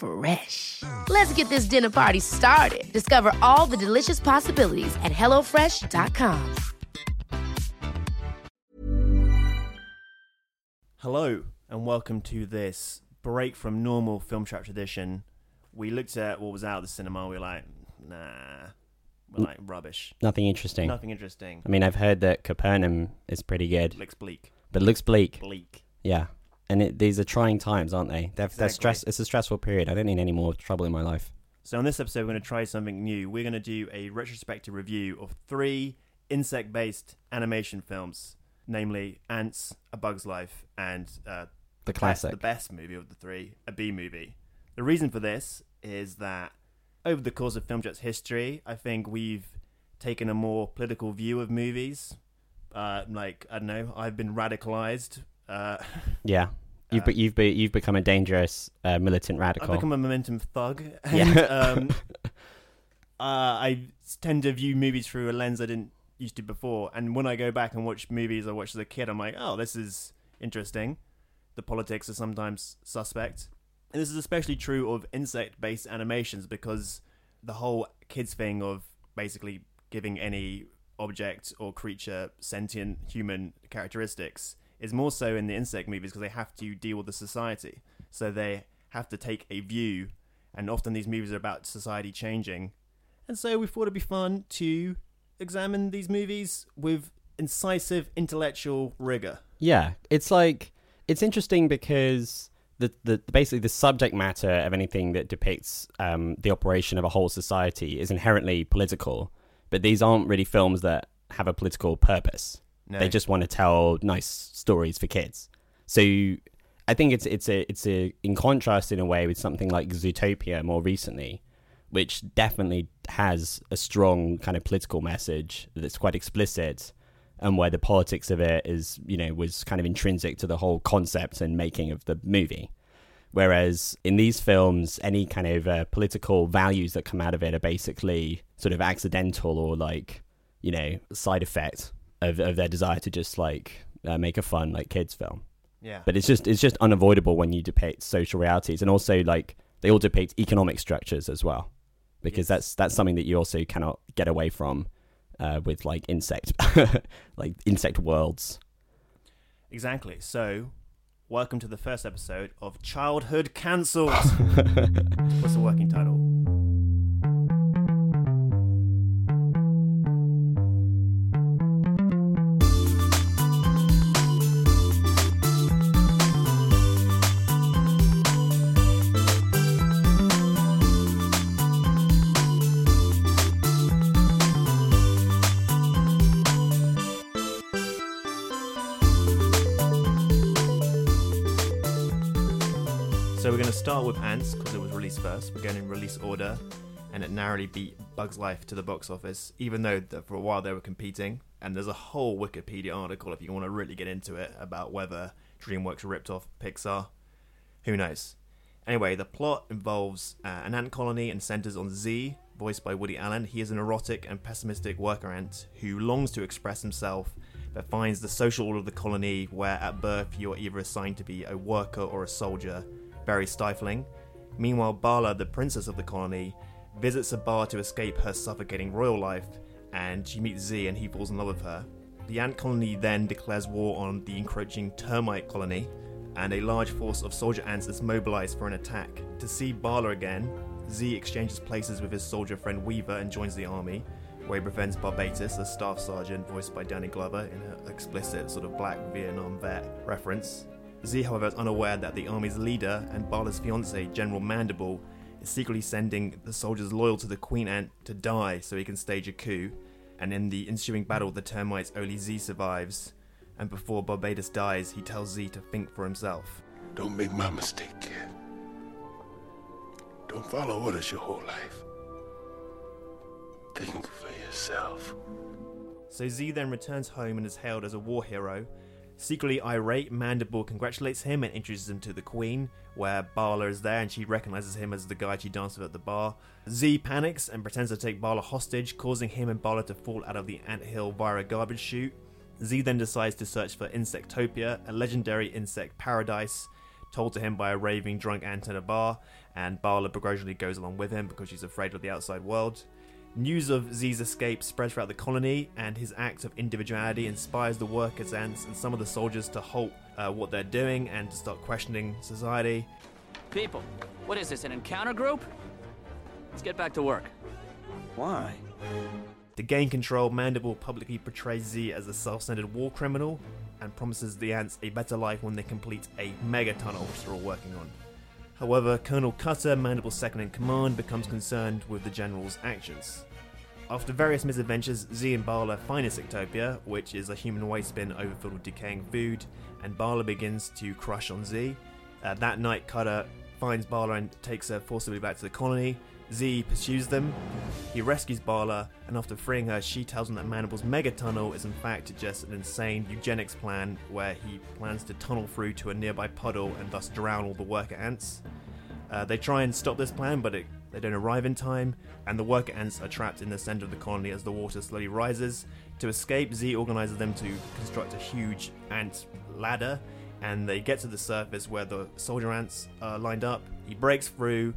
Fresh. Let's get this dinner party started. Discover all the delicious possibilities at hellofresh.com. Hello, and welcome to this break from normal Film Chat tradition. We looked at what was out of the cinema. We were like, nah, we're like rubbish. Nothing interesting. Nothing interesting. I mean, I've heard that Capernaum is pretty good, Looks bleak. but it looks bleak. Bleak. Yeah, and it, these are trying times, aren't they? They're, they're stress. It's a stressful period. I don't need any more trouble in my life. So on this episode, we're going to try something new. We're going to do a retrospective review of three insect-based animation films, namely Ants, A Bug's Life, and uh, The best- classic. the best movie of the three, a B movie. The reason for this is that over the course of Film Chat's history, I think we've taken a more political view of movies. Uh, like I don't know, I've been radicalized. Uh, Yeah, you've be, you've be, you've become a dangerous uh, militant radical. I've become a momentum thug. Yeah. Um, uh, I tend to view movies through a lens I didn't used to before. And when I go back and watch movies I watched as a kid, I'm like, oh, this is interesting. The politics are sometimes suspect. And this is especially true of insect based animations because the whole kids thing of basically giving any object or creature sentient human characteristics is more so in the insect movies because they have to deal with the society. So they have to take a view, and often these movies are about society changing. And so we thought it'd be fun to examine these movies with incisive intellectual rigor. Yeah, it's like it's interesting because the the basically the subject matter of anything that depicts um, the operation of a whole society is inherently political, but these aren't really films that have a political purpose. No. They just want to tell nice stories for kids. So I think it's it's a it's a in contrast in a way with something like Zootopia more recently, which definitely has a strong kind of political message that's quite explicit and where the politics of it is, you know, was kind of intrinsic to the whole concept and making of the movie. Whereas in these films, any kind of uh, political values that come out of it are basically sort of accidental or like, you know, side effect of, of their desire to just like uh, make a fun like kids film. Yeah. But it's just it's just unavoidable when you depict social realities, and also like they all depict economic structures as well, because Yes. that's that's something that you also cannot get away from uh, with like insect like insect worlds. Exactly. So, welcome to the first episode of Childhood Cancelled. What's the working title? Ants because it was released first. We're going in release order, and it narrowly beat Bugs Life to the box office, even though the, for a while they were competing. And there's a whole Wikipedia article if you want to really get into it about whether DreamWorks ripped off Pixar. Who knows? Anyway, the plot involves uh, an ant colony and centers on Z, voiced by Woody Allen. He is an erotic and pessimistic worker ant who longs to express himself, but finds the social order of the colony, where at birth you are either assigned to be a worker or a soldier, very stifling. Meanwhile, Bala, the princess of the colony, visits a bar to escape her suffocating royal life, and she meets Z and he falls in love with her. The ant colony then declares war on the encroaching termite colony, and a large force of soldier ants is mobilized for an attack. To see Bala again, Z exchanges places with his soldier friend Weaver and joins the army, where he befriends Barbatus, a staff sergeant voiced by Danny Glover in an explicit sort of black Vietnam vet reference. Z, however, is unaware that the army's leader and Bala's fiance, General Mandible, is secretly sending the soldiers loyal to the Queen Ant to die so he can stage a coup. And in the ensuing battle the termites, only Z survives. And before Barbatus dies, he tells Z to think for himself. Don't make my mistake, kid. Don't follow orders your whole life. Think for yourself. So Z then returns home and is hailed as a war hero. Secretly irate, Mandible congratulates him and introduces him to the Queen, where Bala is there and she recognizes him as the guy she danced with at the bar. Z panics and pretends to take Bala hostage, causing him and Bala to fall out of the ant hill via a garbage chute. Z then decides to search for Insectopia, a legendary insect paradise, told to him by a raving drunk ant in a bar, and Bala begrudgingly goes along with him because she's afraid of the outside world. News of Z's escape spreads throughout the colony, and his act of individuality inspires the workers' ants and some of the soldiers to halt uh, what they're doing and to start questioning society. People, what is this, an encounter group? Let's get back to work. Why? To gain control, Mandible publicly portrays Z as a self centered war criminal and promises the ants a better life when they complete a mega tunnel, which they're all working on. However, Colonel Cutter, Mandible's second in command, becomes concerned with the general's actions. After various misadventures, Z and Bala find Insectopia, which is a human waste bin overfilled with decaying food, and Bala begins to crush on Z. Uh, that night, Cutter finds Bala and takes her forcibly back to the colony. Z pursues them. He rescues Bala, and after freeing her, she tells him that Mandible's mega tunnel is in fact just an insane eugenics plan where he plans to tunnel through to a nearby puddle and thus drown all the worker ants. Uh, they try and stop this plan, but it, they don't arrive in time, and the worker ants are trapped in the center of the colony as the water slowly rises. To escape, Z organizes them to construct a huge ant ladder, and they get to the surface where the soldier ants are lined up. He breaks through.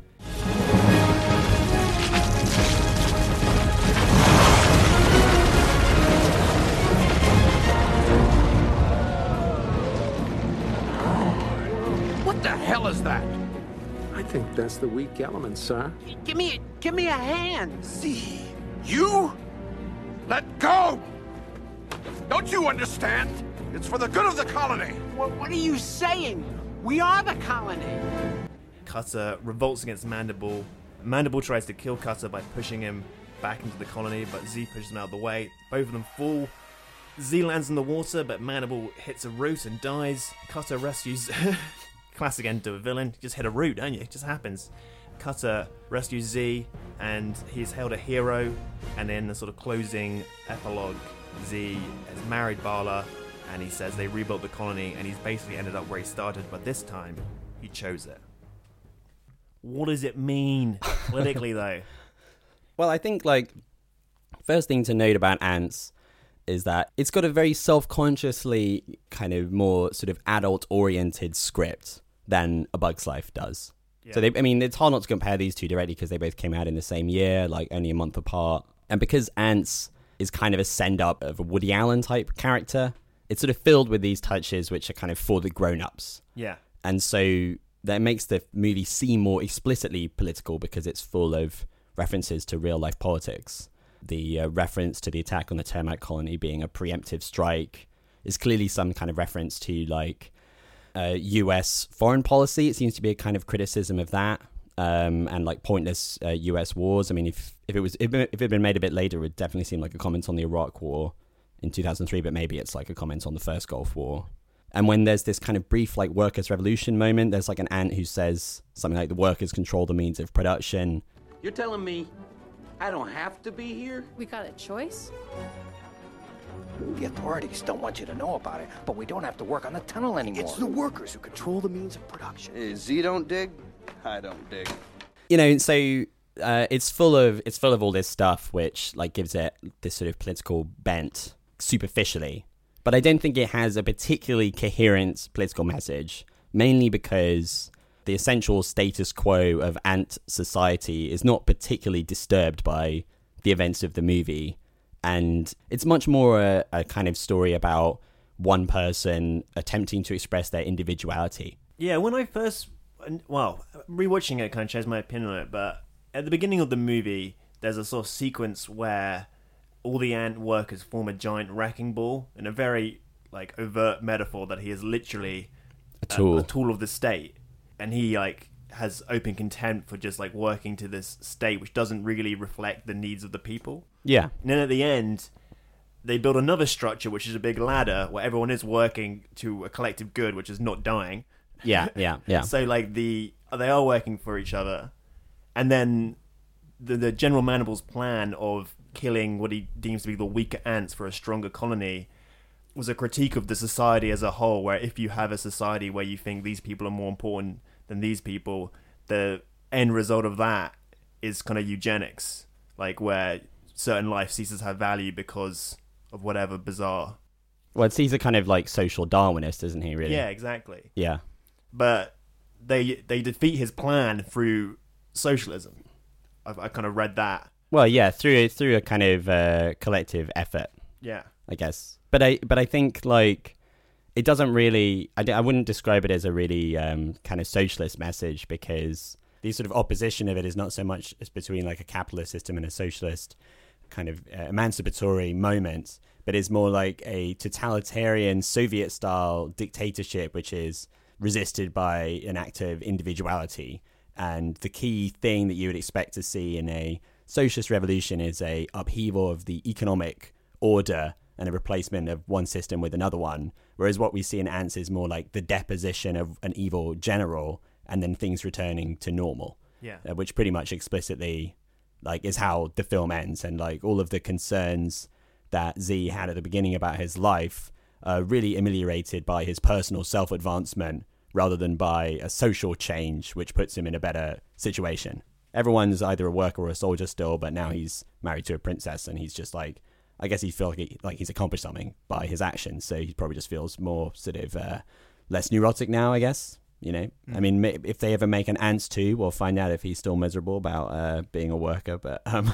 Hell is that? I think that's the weak element, sir. Give me, give me a hand. See, you? Let go! Don't you understand? It's for the good of the colony. What, what are you saying? We are the colony. Cutter revolts against Mandible. Mandible tries to kill Cutter by pushing him back into the colony, but Z pushes him out of the way. Both of them fall. Z lands in the water, but Mandible hits a root and dies. Cutter rescues. Classic end to a villain. Just hit a root, don't you? It just happens. Cutter rescues Z, and he's hailed a hero. And in the sort of closing epilogue, Z has married Bala, and he says they rebuilt the colony, and he's basically ended up where he started, but this time he chose it. What does it mean politically, though? Well, I think like first thing to note about ants is that it's got a very self-consciously kind of more sort of adult-oriented script than A Bug's Life does. So they, I mean, it's hard not to compare these two directly because they both came out in the same year, like only a month apart, and because Ants is kind of a send-up of a Woody Allen type character, it's sort of filled with these touches which are kind of for the grown-ups. Yeah. And so that makes the movie seem more explicitly political because it's full of references to real life politics. The uh, reference to the attack on the termite colony being a preemptive strike is clearly some kind of reference to like uh, US foreign policy. It seems to be a kind of criticism of that. Um, and like pointless uh, U.S. wars. I mean, if if it was if, it- if it had been made a bit later, it would definitely seem like a comment on the Iraq War in 2003. But maybe it's like a comment on the first Gulf War. And when there's this kind of brief like workers' revolution moment, there's like an ant who says something like the workers control the means of production. You're telling me I don't have to be here? We got a choice? The authorities don't want you to know about it, but we don't have to work on the tunnel anymore. It's the workers who control the means of production. Hey, Z don't dig, I don't dig. you know so uh, it's full of it's full of all this stuff which like gives it this sort of political bent superficially but i don't think it has a particularly coherent political message mainly because the essential status quo of ant society is not particularly disturbed by the events of the movie and it's much more a, a kind of story about one person attempting to express their individuality Yeah, when I first, well, rewatching it kind of changed my opinion on it. But at the beginning of the movie, there's a sort of sequence where all the ant workers form a giant wrecking ball in a very like overt metaphor that he is literally A tool. a, tool of the state, and he like has open contempt for just like working to this state which doesn't really reflect the needs of the people. Yeah. And then at the end, they build another structure, which is a big ladder where everyone is working to a collective good, which is not dying. Yeah, yeah, yeah. So like the they are working for each other, and then the the General Mandibles' plan of killing what he deems to be the weaker ants for a stronger colony was a critique of the society as a whole. Where if you have a society where you think these people are more important than these people, the end result of that is kind of eugenics, like where certain life ceases to have value because of whatever bizarre. Well, it's, he's a kind of like social Darwinist, isn't he? Really? Yeah, exactly. Yeah. but they they defeat his plan through socialism. I've, I kind of read that. Well, yeah, through through a kind of uh, collective effort. Yeah. I guess. But I but I think like it doesn't really. I, I wouldn't describe it as a really um, kind of socialist message because the sort of opposition of it is not so much as between like a capitalist system and a socialist kind of uh, emancipatory moment, but is more like a totalitarian Soviet style dictatorship, which is resisted by an act of individuality. And the key thing that you would expect to see in a socialist revolution is a upheaval of the economic order and a replacement of one system with another one. Whereas what we see in Ants is more like the deposition of an evil general and then things returning to normal. Yeah. Uh, which pretty much explicitly like is how the film ends and like all of the concerns that Z had at the beginning about his life are really ameliorated by his personal self-advancement rather than by a social change which puts him in a better situation. Everyone's either a worker or a soldier still, but now he's married to a princess and he's just like I guess he feels like, he, like he's accomplished something by his actions, so he probably just feels more sort of uh, less neurotic now, I guess. You know, I mean, if they ever make an Ants 2, we'll find out if he's still miserable about uh, being a worker. But um,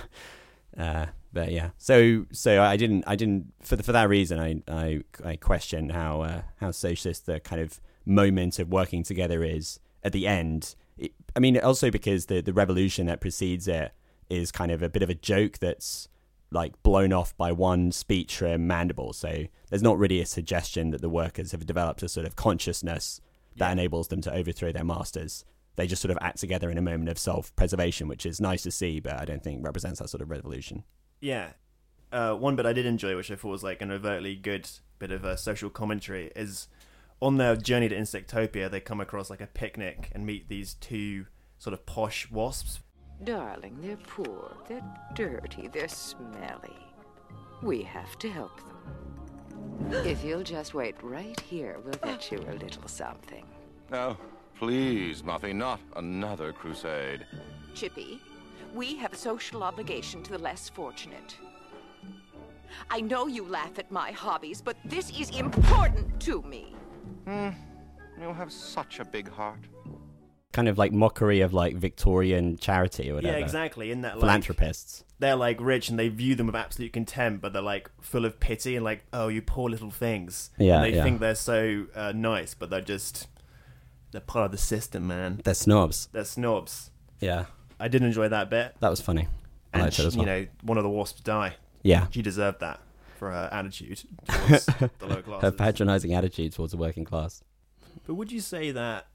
uh, but yeah, so so I didn't I didn't for the, for that reason I I, I question how uh, how socialist the kind of moment of working together is at the end. It, I mean, also because the the revolution that precedes it is kind of a bit of a joke that's like blown off by one speech from Mandible. So there's not really a suggestion that the workers have developed a sort of consciousness that enables them to overthrow their masters. They just sort of act together in a moment of self-preservation, which is nice to see, but I don't think represents that sort of revolution. Yeah. Uh, one bit I did enjoy, which I thought was like an overtly good bit of a social commentary, is on their journey to Insectopia, they come across like a picnic and meet these two sort of posh wasps. Darling, they're poor, they're dirty, they're smelly. We have to help them. If you'll just wait right here, we'll get you a little something. No, please, Muffy, not another crusade. Chippy, we have a social obligation to the less fortunate. I know you laugh at my hobbies, but this is important to me. Hmm. You have such a big heart. Kind of like mockery of like Victorian charity or whatever. Yeah, exactly. In that like, philanthropists. they're like rich and they view them with absolute contempt, but they're like full of pity and like, oh, you poor little things. Yeah, And they yeah. think they're so uh, nice, but they're just they're part of the system, man. They're snobs. They're snobs. Yeah, I did enjoy that bit. that was funny. I And liked it as she- well. you know, one of the wasps die. Yeah. she deserved that for her attitude towards the low class. Her patronizing attitude towards the working class. But would you say that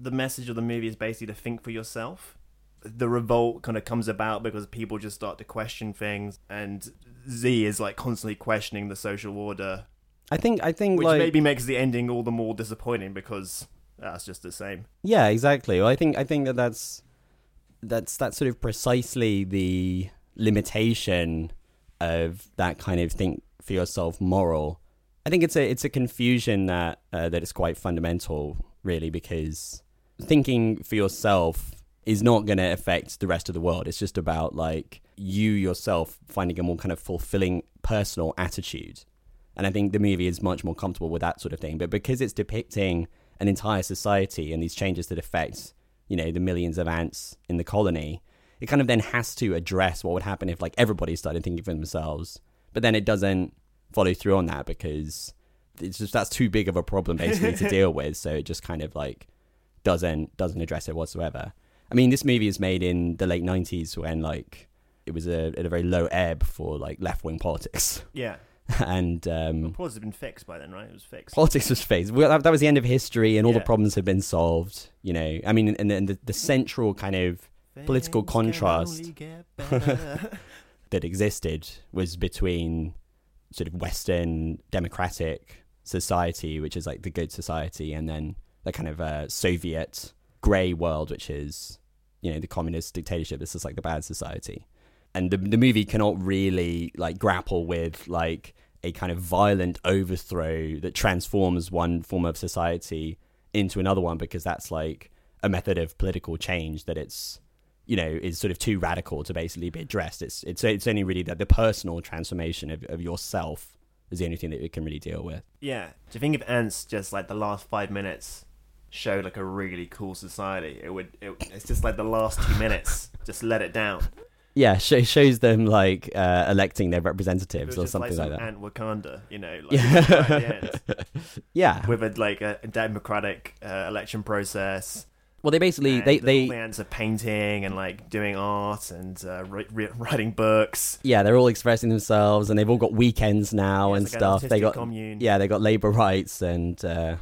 the message of the movie is basically to think for yourself? The revolt kind of comes about because people just start to question things, and Z is like constantly questioning the social order, I think I think which like maybe makes the ending all the more disappointing because that's just the same. Yeah, exactly. Well, I think I think that that's that's that's sort of precisely the limitation of that kind of think for yourself moral. I think it's a it's a confusion that uh, that is quite fundamental, really, because thinking for yourself is not going to affect the rest of the world. It's just about like you yourself finding a more kind of fulfilling personal attitude. And I think the movie is much more comfortable with that sort of thing. But because it's depicting an entire society and these changes that affect, you know, the millions of ants in the colony, it kind of then has to address what would happen if like everybody started thinking for themselves. But then it doesn't follow through on that because it's just that's too big of a problem basically to deal with. So it just kind of like doesn't doesn't address it whatsoever. I mean, this movie is made in the late '90s when like it was a, at a very low ebb for like left wing politics. Yeah. and um, Politics had been fixed by then, right? It was fixed. politics was phased. Well, that, that was the end of history, and all the problems had been solved. You know, I mean, and, and the, the central kind of political Things can contrast only get better. that existed was between sort of Western democratic society, which is like the good society, and then the kind of uh, Soviet grey world, which is you know the communist dictatorship. This is like the bad society, and the the movie cannot really like grapple with like a kind of violent overthrow that transforms one form of society into another one because that's like a method of political change that it's you know is sort of too radical to basically be addressed it's it's it's only really that the personal transformation of, of yourself is the only thing that it can really deal with yeah. Do you think if Ants just like the last five minutes showed like a really cool society, it would. It, it's just like the last two minutes just let it down. yeah sh- shows them like uh, electing their representatives or something like, like, that Ant Wakanda, you know, like Yeah. right the end. yeah with a like a democratic uh, election process. well they basically And they the- they all the ants are painting and like doing art and uh, ri- ri- writing books. yeah, they're all expressing themselves, and they've all got weekends now Yeah, and like stuff. They got commune. yeah, they got labor rights and uh,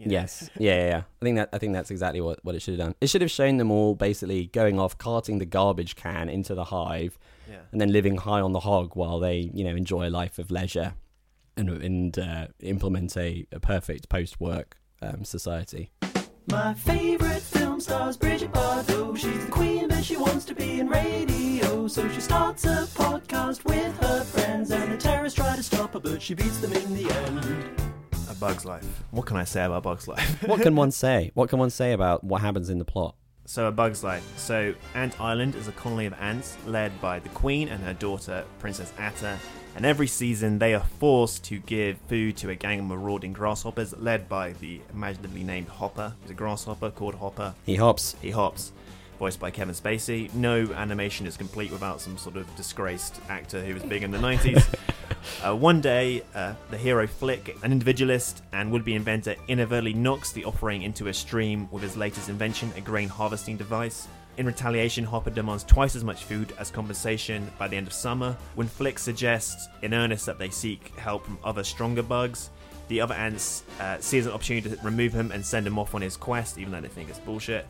You know. yes, yeah, yeah, yeah. I think that I think that's exactly what what it should have done. It should have shown them all basically going off, carting the garbage can into the hive, Yeah. and then living high on the hog while they you know enjoy a life of leisure and and uh, implement a, a perfect post work um, society. My favorite film stars Brigitte Bardot. She's the queen, but she wants to be in radio. So she starts a podcast with her friends, and the terrorists try to stop her, but she beats them in the end. A Bug's Life. What can I say about Bug's Life? What can one say? What can one say about what happens in the plot? So, A Bug's Life. So, Ant Island is a colony of ants led by the Queen and her daughter, Princess Atta. And every season, they are forced to give food to a gang of marauding grasshoppers led by the imaginatively named Hopper. He's a grasshopper called Hopper. He hops. He hops. Voiced by Kevin Spacey. No animation is complete without some sort of disgraced actor who was big in the 90s. Uh, one day, uh, the hero Flick, an individualist and would be inventor, inadvertently knocks the offering into a stream with his latest invention, a grain harvesting device. In retaliation, Hopper demands twice as much food as compensation by the end of summer. When Flick suggests in earnest that they seek help from other stronger bugs, the other ants uh, see an opportunity to remove him and send him off on his quest, even though they think it's bullshit.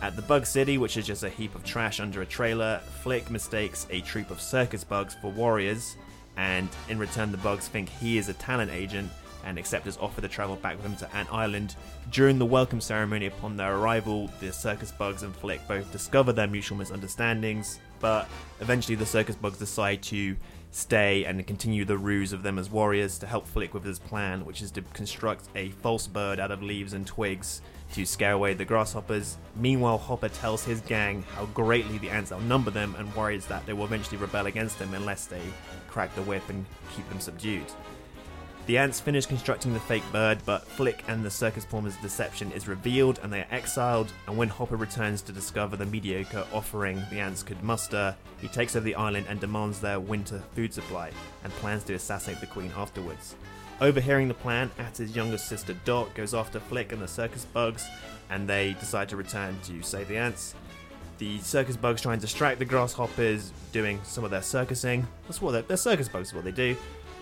At the Bug City, which is just a heap of trash under a trailer, Flick mistakes a troop of circus bugs for warriors, and in return, the bugs think he is a talent agent and accept his offer to travel back with him to Ant Island. During the welcome ceremony upon their arrival, the circus bugs and Flick both discover their mutual misunderstandings, but eventually the circus bugs decide to stay and continue the ruse of them as warriors to help Flick with his plan, which is to construct a false bird out of leaves and twigs to scare away the grasshoppers. Meanwhile, Hopper tells his gang how greatly the ants outnumber them and worries that they will eventually rebel against them unless they crack the whip and keep them subdued. The ants finish constructing the fake bird, but Flick and the circus performer's deception is revealed and they are exiled. And when Hopper returns to discover the mediocre offering the ants could muster, he takes over the island and demands their winter food supply and plans to assassinate the queen afterwards. Overhearing the plan, Atta's younger sister Dot goes after Flick and the circus bugs, and they decide to return to save the ants. The circus bugs try and distract the grasshoppers, doing some of their circusing. That's what they're, they're circus bugs, is what they do.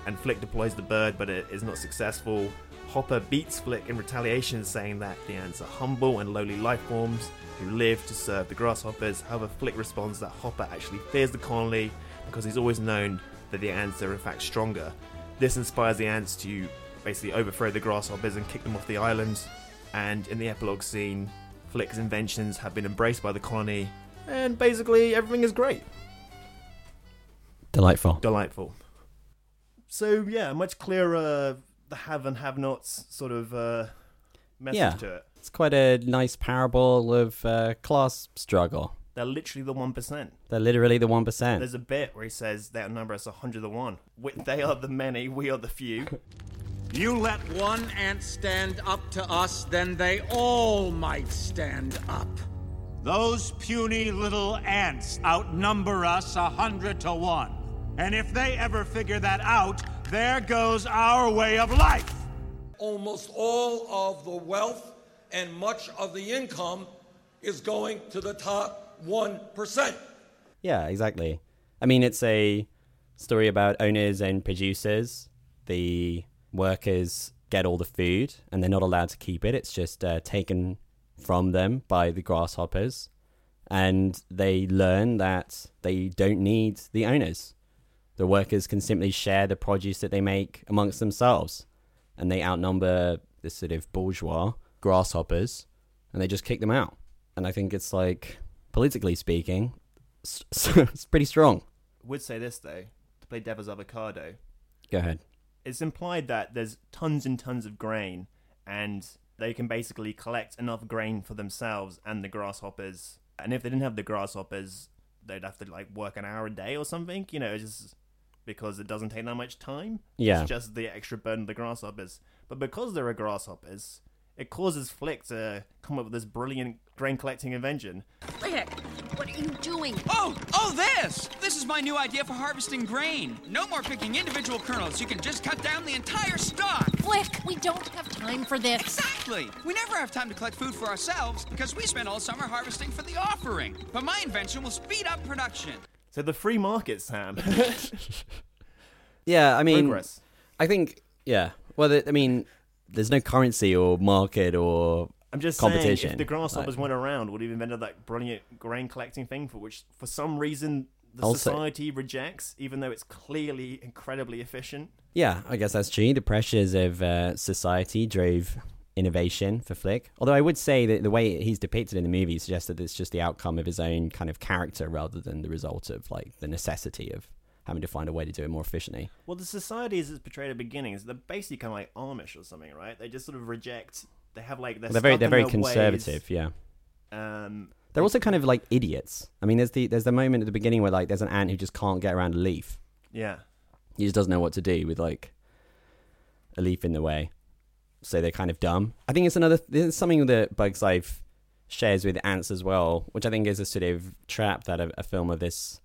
And Flick deploys the bird, but it is not successful. Hopper beats Flick in retaliation, saying that the ants are humble and lowly life forms who live to serve the grasshoppers. However, Flick responds that Hopper actually fears the colony because he's always known that the ants are in fact stronger. This inspires the ants to basically overthrow the grasshoppers and kick them off the island. And in the epilogue scene, Flick's inventions have been embraced by the colony, and basically everything is great. Delightful. Delightful. So yeah, much clearer the have and have nots sort of uh, message yeah, to it. it's quite a nice parable of uh, class struggle. They're literally the one percent. They're literally the one percent. There's a bit where he says they outnumber us a hundred to one. We- They are the many, we are the few. You let one ant stand up to us, then they all might stand up. Those puny little ants outnumber us a hundred to one. And if they ever figure that out, there goes our way of life. Almost all of the wealth and much of the income is going to the top 1%. Yeah, exactly. I mean, it's a story about owners and producers. The workers get all the food and they're not allowed to keep it. It's just uh, taken from them by the grasshoppers. And they learn that they don't need the owners. The workers can simply share the produce that they make amongst themselves. And they outnumber the sort of bourgeois grasshoppers and they just kick them out. And I think it's like, politically speaking, it's pretty strong. I Would say this though, to play devil's avocado. Go ahead. It's implied that there's tons and tons of grain, and they can basically collect enough grain for themselves and the grasshoppers. And if they didn't have the grasshoppers, they'd have to like work an hour a day or something. You know, just because it doesn't take that much time. Yeah. It's just the extra burden of the grasshoppers. But because there are grasshoppers, it causes Flick to come up with this brilliant grain collecting invention. Flick, what are you doing? Oh, oh, this! This is my new idea for harvesting grain. No more picking individual kernels. You can just cut down the entire stalk. Flick, we don't have time for this. Exactly. We never have time to collect food for ourselves because we spend all summer harvesting for the offering. But my invention will speed up production. So the free market, Sam. Yeah, I mean, Progress. I think, yeah. Well, I mean, there's no currency or market or I'm just saying, if the grasshoppers Like, went around, would have invented that brilliant grain collecting thing for which, for some reason, the Also- society rejects, even though it's clearly incredibly efficient. yeah, I guess that's true. The pressures of uh, society drove innovation for Flick. Although I would say that the way he's depicted in the movie suggests that it's just the outcome of his own kind of character rather than the result of like the necessity of having to find a way to do it more efficiently. Well, the society as it's portrayed at the beginning is they're basically kind of like Amish or something, right? They just sort of reject. They have like they're, they're very they're very conservative. ways. Yeah. Um, They're also kind of like idiots. I mean, there's the there's the moment at the beginning where like there's an ant who just can't get around a leaf. yeah. He just doesn't know what to do with like a leaf in the way. So they're kind of dumb. I think it's another it's something that Bugs Life shares with ants as well, which I think is a sort of trap that a, a film of this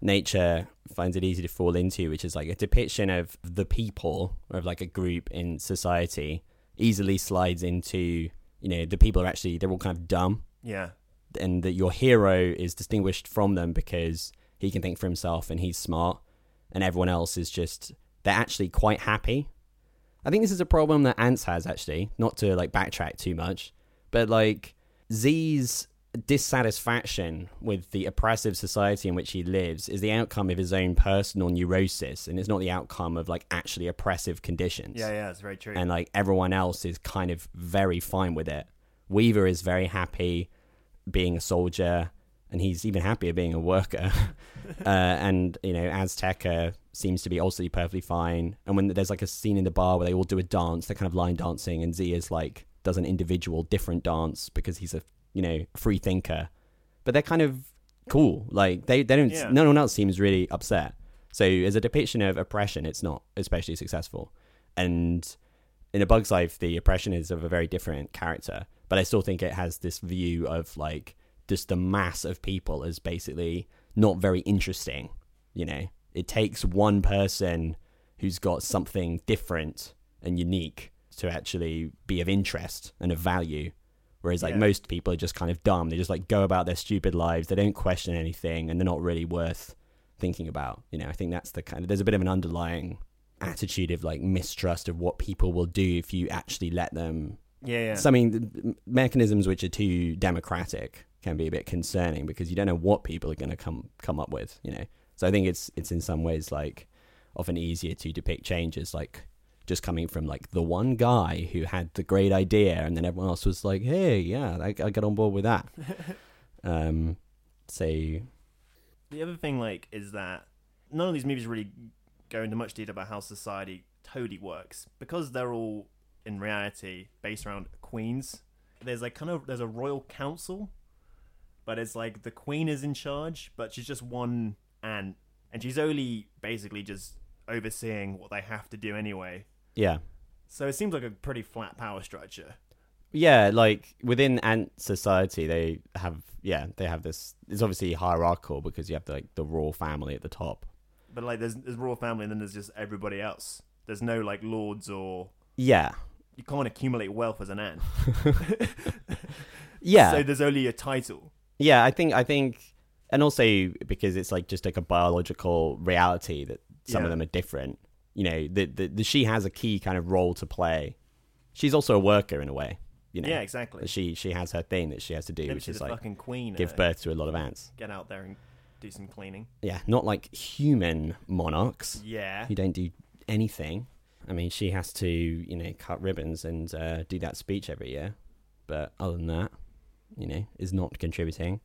nature finds it easy to fall into, which is like a depiction of the people or of like a group in society easily slides into you know the people are actually they're all kind of dumb Yeah. and that your hero is distinguished from them because he can think for himself and he's smart and everyone else is just they're actually quite happy i think this is a problem that ants has actually not to like backtrack too much but like z's dissatisfaction with the oppressive society in which he lives is the outcome of his own personal neurosis and it's not the outcome of like actually oppressive conditions Yeah, yeah, it's very true. and like everyone else is kind of very fine with it. Weaver is very happy being a soldier, and he's even happier being a worker. uh, and you know, Azteca seems to be also perfectly fine. And when there's like a scene in the bar where they all do a dance, they're kind of line dancing, and Z is like does an individual different dance because he's a you know free thinker. But they're kind of cool. Like they they don't. Yeah. No one else seems really upset. So as a depiction of oppression, it's not especially successful. And in a bug's life the oppression is of a very different character but i still think it has this view of like just the mass of people as basically not very interesting you know it takes one person who's got something different and unique to actually be of interest and of value whereas like Yeah. most people are just kind of dumb they just like go about their stupid lives they don't question anything and they're not really worth thinking about you know i think that's the kind of there's a bit of an underlying attitude of like mistrust of what people will do if you actually let them. Yeah, yeah. Something mechanisms which are too democratic can be a bit concerning because you don't know what people are going to come come up with. You know, so I think it's it's in some ways like often easier to depict changes like just coming from like the one guy who had the great idea and then everyone else was like, hey, yeah, I, I get on board with that. um, so The other thing, like, is that none of these movies really go into much detail about how society totally works because they're all in reality based around queens. There's like kind of there's a royal council, but it's like the queen is in charge, but she's just one ant, and she's only basically just overseeing what they have to do anyway. Yeah. So it seems like a pretty flat power structure. Yeah, like within ant society, they have yeah they have this. It's obviously hierarchical because you have like the royal family at the top. But like there's there's royal family, and then there's just everybody else. There's no like lords or Yeah, you can't accumulate wealth as an ant. yeah, So there's only a title. yeah. I think I think and also because it's like just like a biological reality that some Yeah. of them are different. You know, the, the the she has a key kind of role to play. She's also a worker in a way. You know, Yeah, exactly. She she has her thing that she has to do, Maybe which is like fucking queen, give uh, birth to a lot of ants. Get out there and do some cleaning. Yeah, not like human monarchs. Yeah. who don't do anything. I mean, she has to, you know, cut ribbons and uh, do that speech every year. But other than that, you know, is not contributing.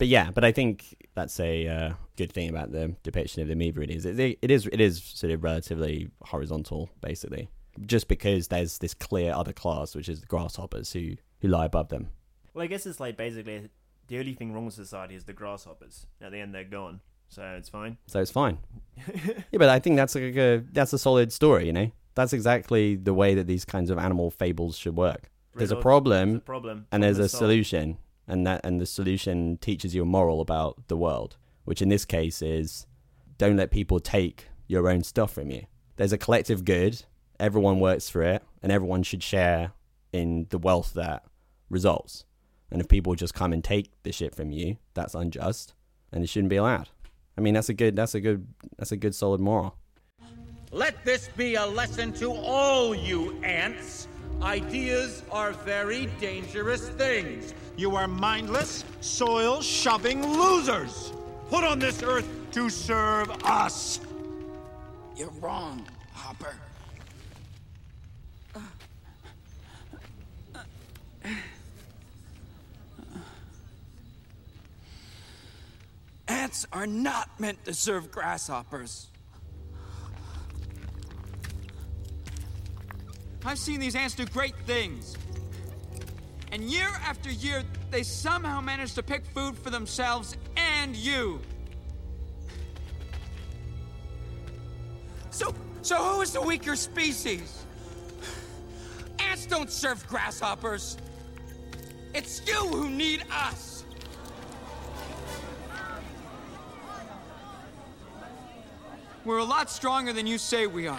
But yeah, but I think that's a uh, good thing about the depiction of the movie. It is, it, it is, it is sort of relatively horizontal, basically, just because there's this clear other class, which is the grasshoppers who who lie above them. Well, I guess it's like basically the only thing wrong with society is the grasshoppers. At the end, they're gone, so it's fine. So it's fine. yeah, but I think that's like a that's a solid story. You know, that's exactly the way that these kinds of animal fables should work. There's a problem, there's a problem, and there's a solution, and that and the solution teaches you a moral about the world, which in this case is don't let people take your own stuff from you. There's a collective good, everyone works for it, and everyone should share in the wealth that results. And if people just come and take the shit from you, that's unjust, and it shouldn't be allowed. I mean, that's a good, that's a good, that's a good solid moral. Let this be a lesson to all you ants. Ideas are very dangerous things. You are mindless, soil shoving losers. Put on this earth to serve us. You're wrong, Hopper. Ants are not meant to serve grasshoppers. I've seen these ants do great things. And year after year, they somehow manage to pick food for themselves and you. So, so who is the weaker species? Ants don't serve grasshoppers. It's you who need us. We're a lot stronger than you say we are.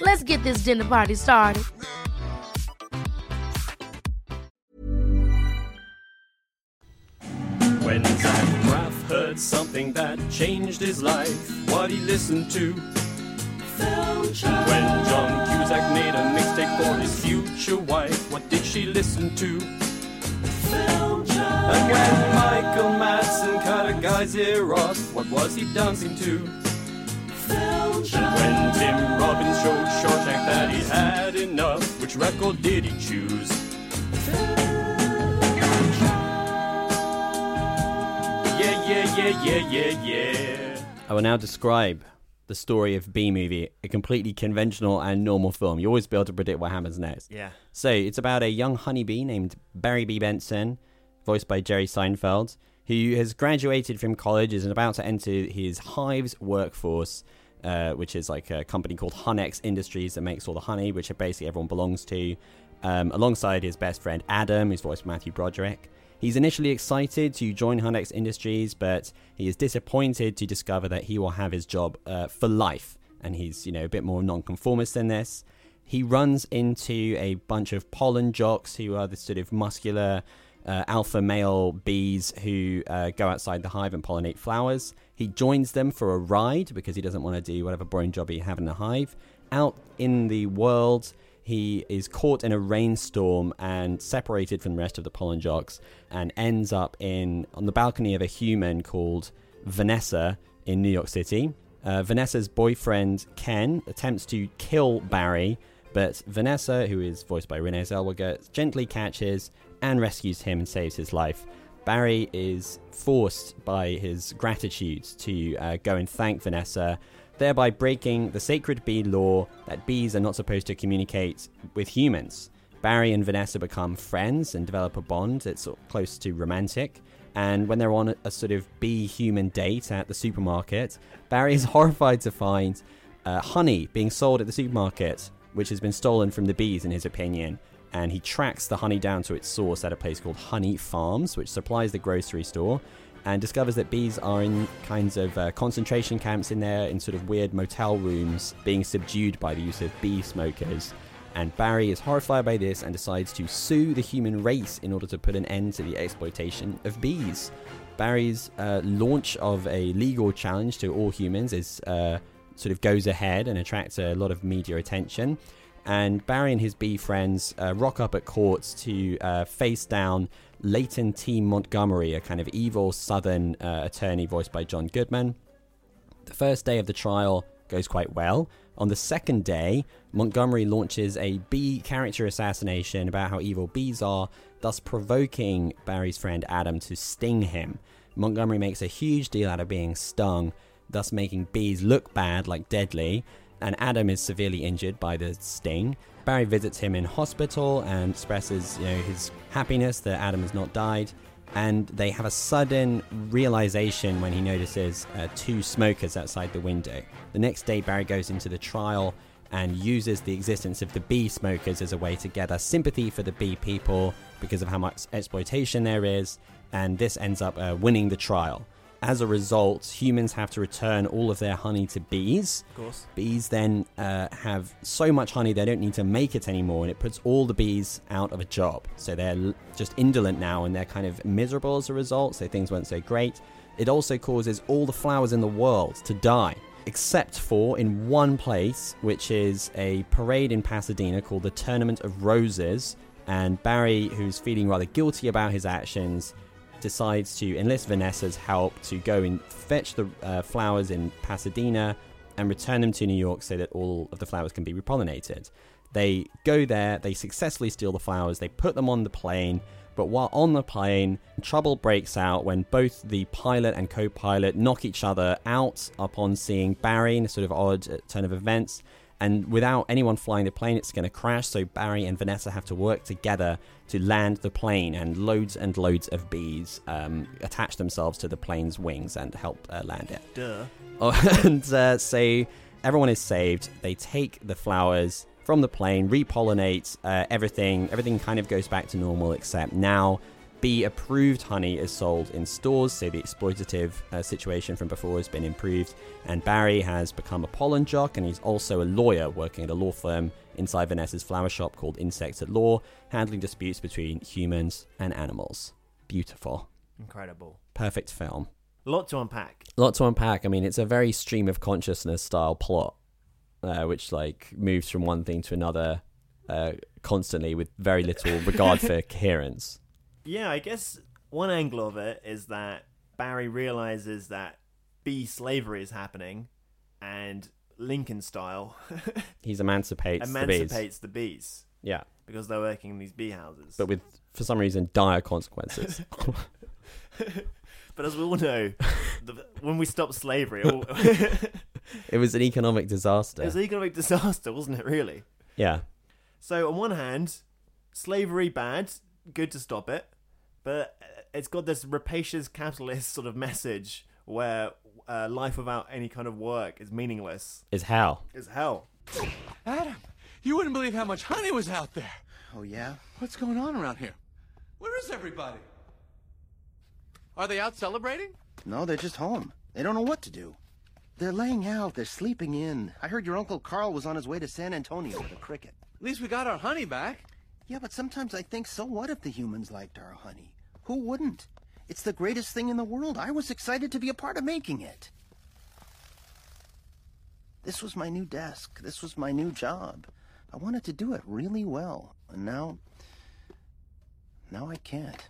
Let's get this dinner party started. When Zach Braff heard something that changed his life, what he listened to. When John Cusack made a mixtape for his future wife, what did she listen to? When Michael Madsen cut a guy's ear off, what was he dancing to? And when Tim Robbins showed Shawshank that he had enough, which record did he choose? Yeah, yeah, yeah, yeah, yeah, yeah. I will now describe the story of B movie, a completely conventional and normal film. You always be able to predict what happens next. Yeah. So it's about a young honeybee named Barry B. Benson, voiced by Jerry Seinfeld, who has graduated from college, is about to enter his hive's workforce, uh, which is like a company called Honex Industries that makes all the honey, which basically everyone belongs to, um, alongside his best friend Adam, who's voiced Matthew Broderick. He's initially excited to join Honex Industries, but he is disappointed to discover that he will have his job uh, for life, and he's you know a bit more nonconformist than this. He runs into a bunch of pollen jocks who are the sort of muscular uh, alpha male bees who uh, go outside the hive and pollinate flowers. He joins them for a ride because he doesn't want to do whatever boring job he have in the hive. Out in the world, he is caught in a rainstorm and separated from the rest of the pollen jocks and ends up in on the balcony of a human called Vanessa in New York City. Uh, Vanessa's boyfriend Ken attempts to kill Barry, but Vanessa, who is voiced by Renee Zellweger, gently catches and rescues him and saves his life. Barry is forced by his gratitude to uh, go and thank Vanessa, thereby breaking the sacred bee law that bees are not supposed to communicate with humans. Barry and Vanessa become friends and develop a bond that's close to romantic. And when they're on a, a sort of bee human date at the supermarket, Barry is horrified to find uh, honey being sold at the supermarket, which has been stolen from the bees, in his opinion. And he tracks the honey down to its source at a place called Honey Farms, which supplies the grocery store, and discovers that bees are in kinds of uh, concentration camps in there, in sort of weird motel rooms, being subdued by the use of bee smokers. And Barry is horrified by this and decides to sue the human race in order to put an end to the exploitation of bees. Barry's uh, launch of a legal challenge to all humans is uh, sort of goes ahead and attracts a lot of media attention. And Barry and his bee friends uh, rock up at courts to uh, face down Layton T. Montgomery, a kind of evil Southern uh, attorney voiced by John Goodman. The first day of the trial goes quite well. On the second day, Montgomery launches a bee character assassination about how evil bees are, thus provoking Barry's friend Adam to sting him. Montgomery makes a huge deal out of being stung, thus making bees look bad, like deadly, and Adam is severely injured by the sting. Barry visits him in hospital and expresses you know, his happiness that Adam has not died. And they have a sudden realization when he notices uh, two smokers outside the window. The next day, Barry goes into the trial and uses the existence of the bee smokers as a way to gather sympathy for the bee people because of how much exploitation there is. And this ends up uh, winning the trial. As a result, humans have to return all of their honey to bees. Of course. Bees then uh, have so much honey they don't need to make it anymore, and it puts all the bees out of a job. So they're just indolent now, and they're kind of miserable as a result. So things weren't so great. It also causes all the flowers in the world to die, except for in one place, which is a parade in Pasadena called the Tournament of Roses. And Barry, who's feeling rather guilty about his actions, decides to enlist Vanessa's help to go and fetch the uh, flowers in Pasadena and return them to New York so that all of the flowers can be repollinated. They go there, they successfully steal the flowers, they put them on the plane, but while on the plane, trouble breaks out when both the pilot and co pilot knock each other out upon seeing Barry in a sort of odd uh, turn of events. And without anyone flying the plane, it's going to crash. So Barry and Vanessa have to work together to land the plane, and loads and loads of bees um, attach themselves to the plane's wings and help uh, land it. Duh. Oh, and uh, so everyone is saved. They take the flowers from the plane, repollinate uh, everything. Everything kind of goes back to normal, except now bee approved honey is sold in stores, so the exploitative uh, situation from before has been improved. And Barry has become a pollen jock, and he's also a lawyer working at a law firm inside Vanessa's flower shop called Insects at Law, handling disputes between humans and animals. Beautiful. Incredible. Perfect film. A lot to unpack. A lot to unpack. I mean, it's a very stream of consciousness style plot, uh, which like moves from one thing to another uh, constantly with very little regard for coherence. Yeah, I guess one angle of it is that Barry realizes that bee slavery is happening, and Lincoln style He emancipates, the bees. emancipates the bees. Yeah. because they're working in these bee houses. But with, for some reason, dire consequences. But as we all know, the, when we stopped slavery, all, it was an economic disaster. it was an economic disaster, wasn't it? Really. yeah. So on one hand, slavery bad, good to stop it, but it's got this rapacious capitalist sort of message where uh, life without any kind of work is meaningless. Is hell. Is hell. Adam, you wouldn't believe how much honey was out there. Oh, yeah? What's going on around here? Where is everybody? Are they out celebrating? No, they're just home. They don't know what to do. They're laying out, they're sleeping in. I heard your Uncle Carl was on his way to San Antonio with a cricket. At least we got our honey back. Yeah, but sometimes I think, so what if the humans liked our honey? Who wouldn't? It's the greatest thing in the world. I was excited to be a part of making it. This was my new desk. This was my new job. I wanted to do it really well. And now. Now I can't.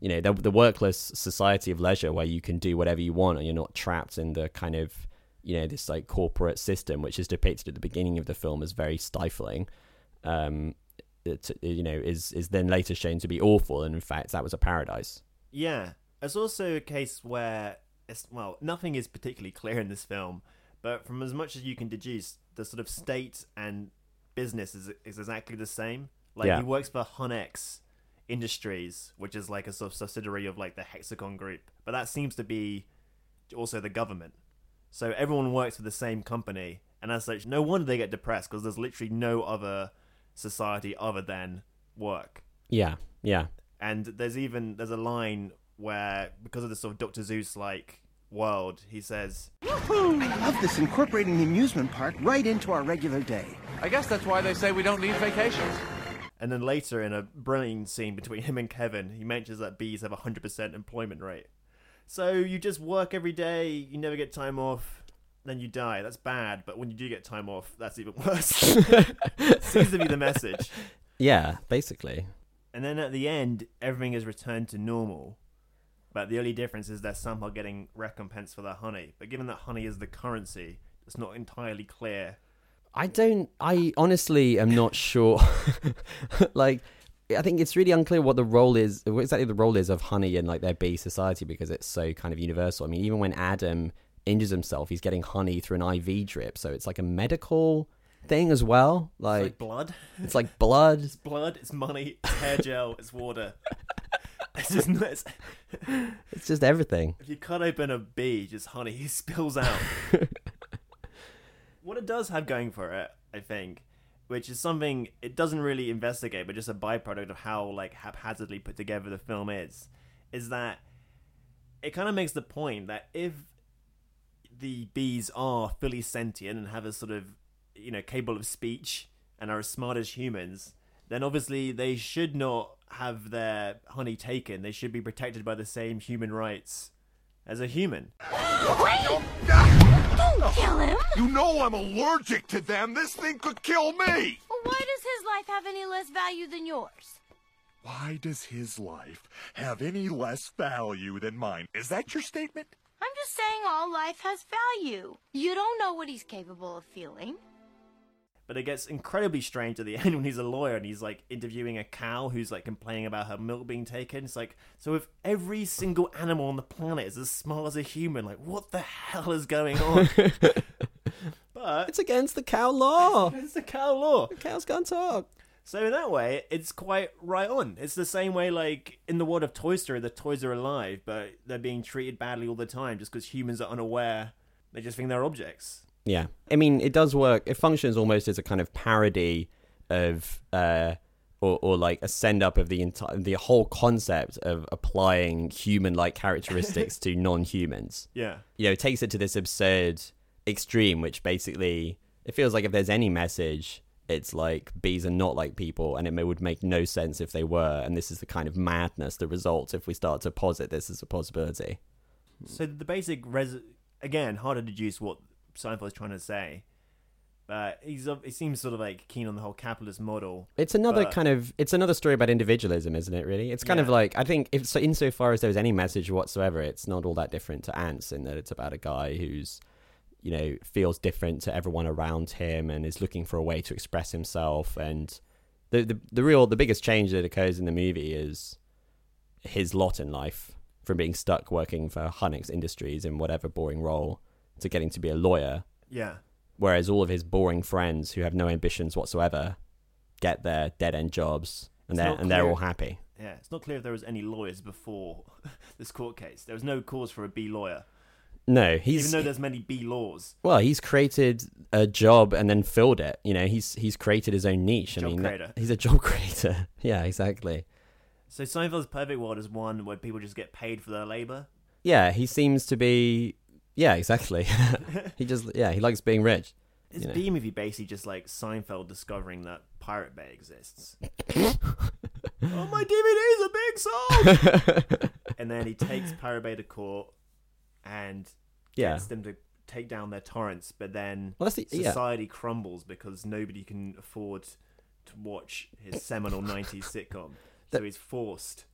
You know, the, the workless society of leisure where you can do whatever you want and you're not trapped in the kind of, you know, this like corporate system, which is depicted at the beginning of the film as very stifling. Um, it, uh, you know, is is then later shown to be awful, and in fact, that was a paradise. Yeah, there's also a case where it's well, nothing is particularly clear in this film, but from as much as you can deduce, the sort of state and business is is exactly the same. Like Yeah. he works for Honex Industries, which is like a sort of subsidiary of like the Hexagon Group, but that seems to be also the government. So everyone works for the same company, and as such, no wonder they get depressed because there's literally no other society other than work. Yeah, yeah. And there's even there's a line where because of this sort of Doctor Seuss like world, he says, I love this incorporating the amusement park right into our regular day. I guess that's why they say we don't need vacations. And then later, in a brilliant scene between him and Kevin, he mentions that bees have a 100% employment rate. So you just work every day, you never get time off, then you die. That's bad, but when you do get time off, that's even worse. Seems to be the message. Yeah, basically. And then at the end, everything is returned to normal. But the only difference is they're somehow getting recompense for their honey. But given that honey is the currency, it's not entirely clear. I don't. I honestly am not sure. like, I think it's really unclear what the role is, what exactly the role is of honey in like their bee society because it's so kind of universal. I mean, even when Adam injures himself, he's getting honey through an IV drip, so it's like a medical thing as well. Like, It's like blood. It's like blood. It's blood, it's money, it's hair gel, it's water. It's just it's, It's just everything. if you cut open a bee, just honey He spills out. what it does have going for it, I think, which is something it doesn't really investigate, but just a byproduct of how like haphazardly put together the film is, is that it kind of makes the point that if the bees are fully sentient and have a sort of you know capable of speech and are as smart as humans, then obviously they should not have their honey taken. They should be protected by the same human rights as a human. Don't kill him! You know I'm allergic to them. This thing could kill me! Well, why does his life have any less value than yours? Why does his life have any less value than mine? Is that your statement? I'm just saying all life has value. You don't know what he's capable of feeling. But it gets incredibly strange at the end when he's a lawyer and he's like interviewing a cow who's like complaining about her milk being taken. It's like, so if every single animal on the planet is as smart as a human, like what the hell is going on? but it's against the cow law. it's the cow law. The cows can't talk. So in that way, it's quite right on. It's the same way, like in the world of Toy Story, the toys are alive, but they're being treated badly all the time just because humans are unaware. They just think they're objects. Yeah, I mean, it does work. It functions almost as a kind of parody of, uh, or or like a send up of the entire, the whole concept of applying human-like characteristics to non-humans. Yeah. you know, it takes it to this absurd extreme, which basically it feels like if there's any message, it's like bees are not like people, and it may, would make no sense if they were. And this is the kind of madness that results if we start to posit this as a possibility. So the basic res again hard to deduce what Seinfeld is trying to say, but he's he seems sort of like keen on the whole capitalist model. It's another but- kind of it's another story about individualism, isn't it? Really, it's kind of like I think if so insofar as there's any message whatsoever, it's not all that different to Antz in that it's about a guy who's you know feels different to everyone around him and is looking for a way to express himself. And the the, the real the biggest change that occurs in the movie is his lot in life from being stuck working for Honex Industries in whatever boring role to getting to be a lawyer. Yeah. Whereas all of his boring friends who have no ambitions whatsoever get their dead end jobs and It's they're and they're all happy. Yeah, it's not clear if there was any lawyers before this court case. There was no cause for a B lawyer, No, he's even though there's many B laws. well, he's created a job and then filled it. You know, he's he's created his own niche. I Job mean, that- creator. he's a job creator. yeah, exactly. So Seinfeld's perfect world is one where people just get paid for their labor. Yeah, he seems to be. Yeah, exactly. he just yeah he likes being rich. You know. Bee Movie basically just like Seinfeld discovering that Pirate Bay exists. oh, my DVD's a big song! and then he takes Pirate Bay to court and Yeah. gets them to take down their torrents, but then Well, the- yeah. society crumbles because nobody can afford to watch his seminal 90s sitcom. So he's forced.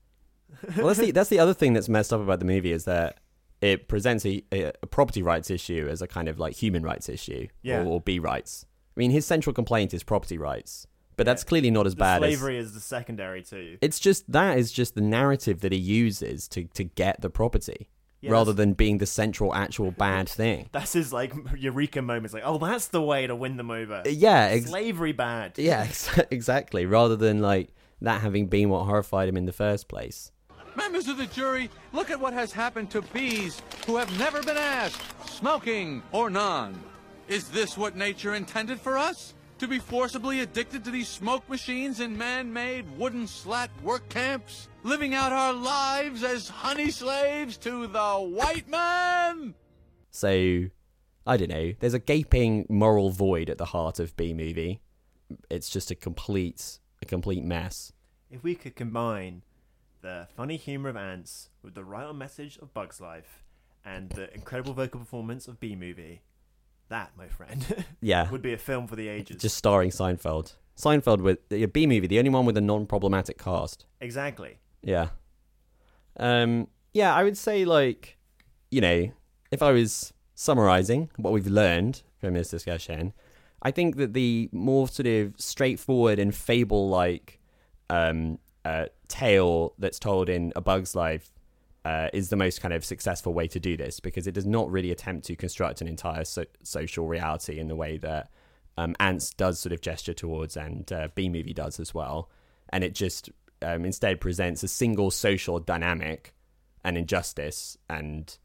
well, that's the that's the other thing that's messed up about the movie is that it presents a, a, property rights issue as a kind of like human rights issue Yeah. or, or B rights. I mean, his central complaint is property rights, but that's clearly not as The bad as slavery is the secondary too. It's just that is just the narrative that he uses to to get the property. Yeah, rather than being the central actual bad thing. That's his like eureka moment. It's like, oh, that's the way to win them over. Uh, yeah, ex- slavery bad. Yeah, ex- exactly. Rather than like that having been what horrified him in the first place. Members of the jury, look at what has happened to bees who have never been asked, smoking or none. Is this what nature intended for us? To be forcibly addicted to these smoke machines in man made wooden slat work camps? Living out our lives as honey slaves to the white man? So, I don't know. There's a gaping moral void at the heart of Bee Movie. It's just a complete, a complete mess. If we could combine the funny humor of Antz with the right on message of Bugs Life and the incredible vocal performance of Bee Movie, that, my friend, Yeah. would be a film for the ages. Just starring Seinfeld. Seinfeld with the Bee Movie, the only one with a non-problematic cast. exactly. Yeah. Um. Yeah, I would say like, you know, if I was summarizing what we've learned from this discussion, I think that the more sort of straightforward and fable-like um, uh, tale that's told in A Bug's Life uh, is the most kind of successful way to do this because it does not really attempt to construct an entire so- social reality in the way that um, Antz does sort of gesture towards and uh, Bee Movie does as well, and it just um, instead presents a single social dynamic, an injustice, and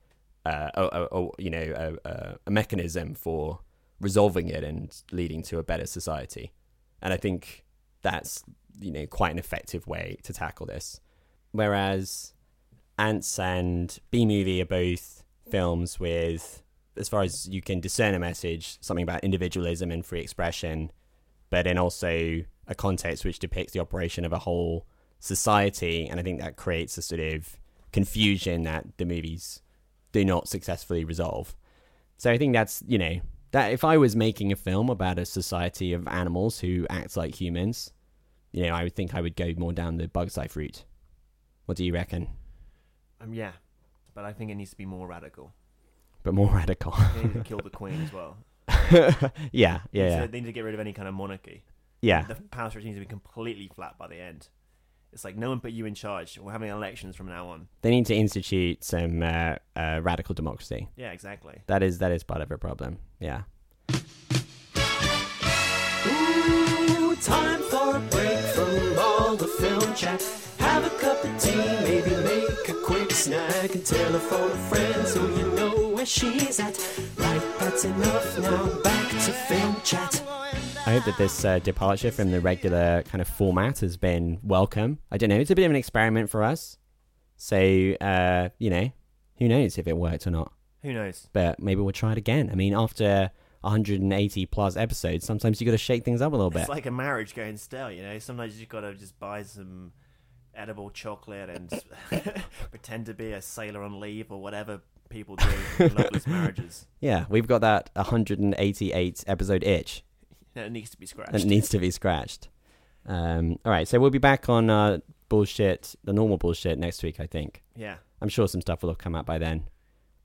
uh, a, a, you know a, a mechanism for resolving it and leading to a better society. And I think that's you know quite an effective way to tackle this. Whereas Antz and Bee Movie are both films with, as far as you can discern a message, something about individualism and free expression, but in also a context which depicts the operation of a whole society. And I think that creates a sort of confusion that the movies do not successfully resolve. So I think that's, you know, that if I was making a film about a society of animals who act like humans, you know, I would think I would go more down the Bugs Life route. What do you reckon? Um, yeah, but I think it needs to be more radical. But more radical. They need to kill the queen as well. yeah, yeah, They need, yeah. to, they need to get rid of any kind of monarchy. Yeah. The power structure needs to be completely flat by the end. It's like no one put you in charge. We're having elections from now on. They need to institute some uh, uh, radical democracy. Yeah, exactly. That is that is part of a problem. Yeah. Ooh, time for a break from all the film chat. Have a cup of tea, maybe make a quick snack and telephone a friend so you know where she's at. Right, that's enough now. Back to film chat. I hope that this uh, departure from the regular kind of format has been welcome. I don't know. It's a bit of an experiment for us. So, uh, you know, who knows if it worked or not. Who knows? But maybe we'll try it again. I mean, after 180 plus episodes, sometimes you got to shake things up a little bit. It's like a marriage going stale, you know. Sometimes you've got to just buy some edible chocolate and pretend to be a sailor on leave or whatever people do in loveless marriages. yeah, we've got that 188 episode itch. That needs to be scratched. that needs to be scratched. Um, all right, so we'll be back on uh, bullshit, the normal bullshit next week, I think. Yeah. I'm sure some stuff will have come out by then.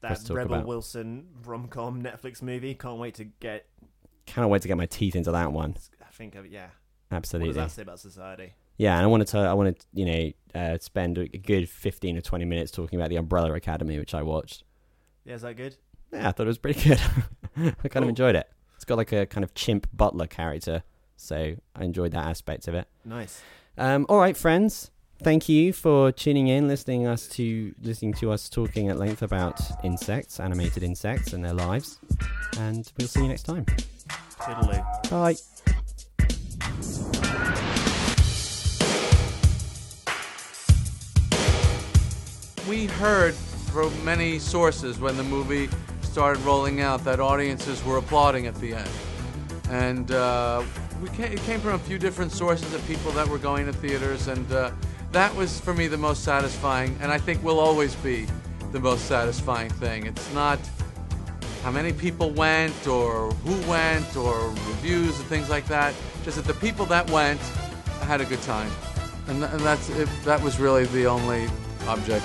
That Rebel about. Wilson rom com Netflix movie. Can't wait to get. Can't wait to get my teeth into that one. I think of yeah. Absolutely. What does that say about society? Yeah, and I wanted to, I wanted, you know, uh, spend a good 15 or 20 minutes talking about the Umbrella Academy, which I watched. Yeah, is that good? Yeah, I thought it was pretty good. I kind Cool. of enjoyed it. It's got like a kind of chimp butler character, so I enjoyed that aspect of it. Nice. Um, all right, friends. Thank you for tuning in, listening us to listening to us talking at length about insects, animated insects, and their lives. And we'll see you next time. Toodaloo. Bye. We heard from many sources when the movie started rolling out that audiences were applauding at the end. And uh, we came, it came from a few different sources of people that were going to theaters, and uh, that was for me the most satisfying, and I think will always be the most satisfying thing. It's not how many people went or who went or reviews and things like that, just that the people that went had a good time. And, th- and that's it, that was really the only object.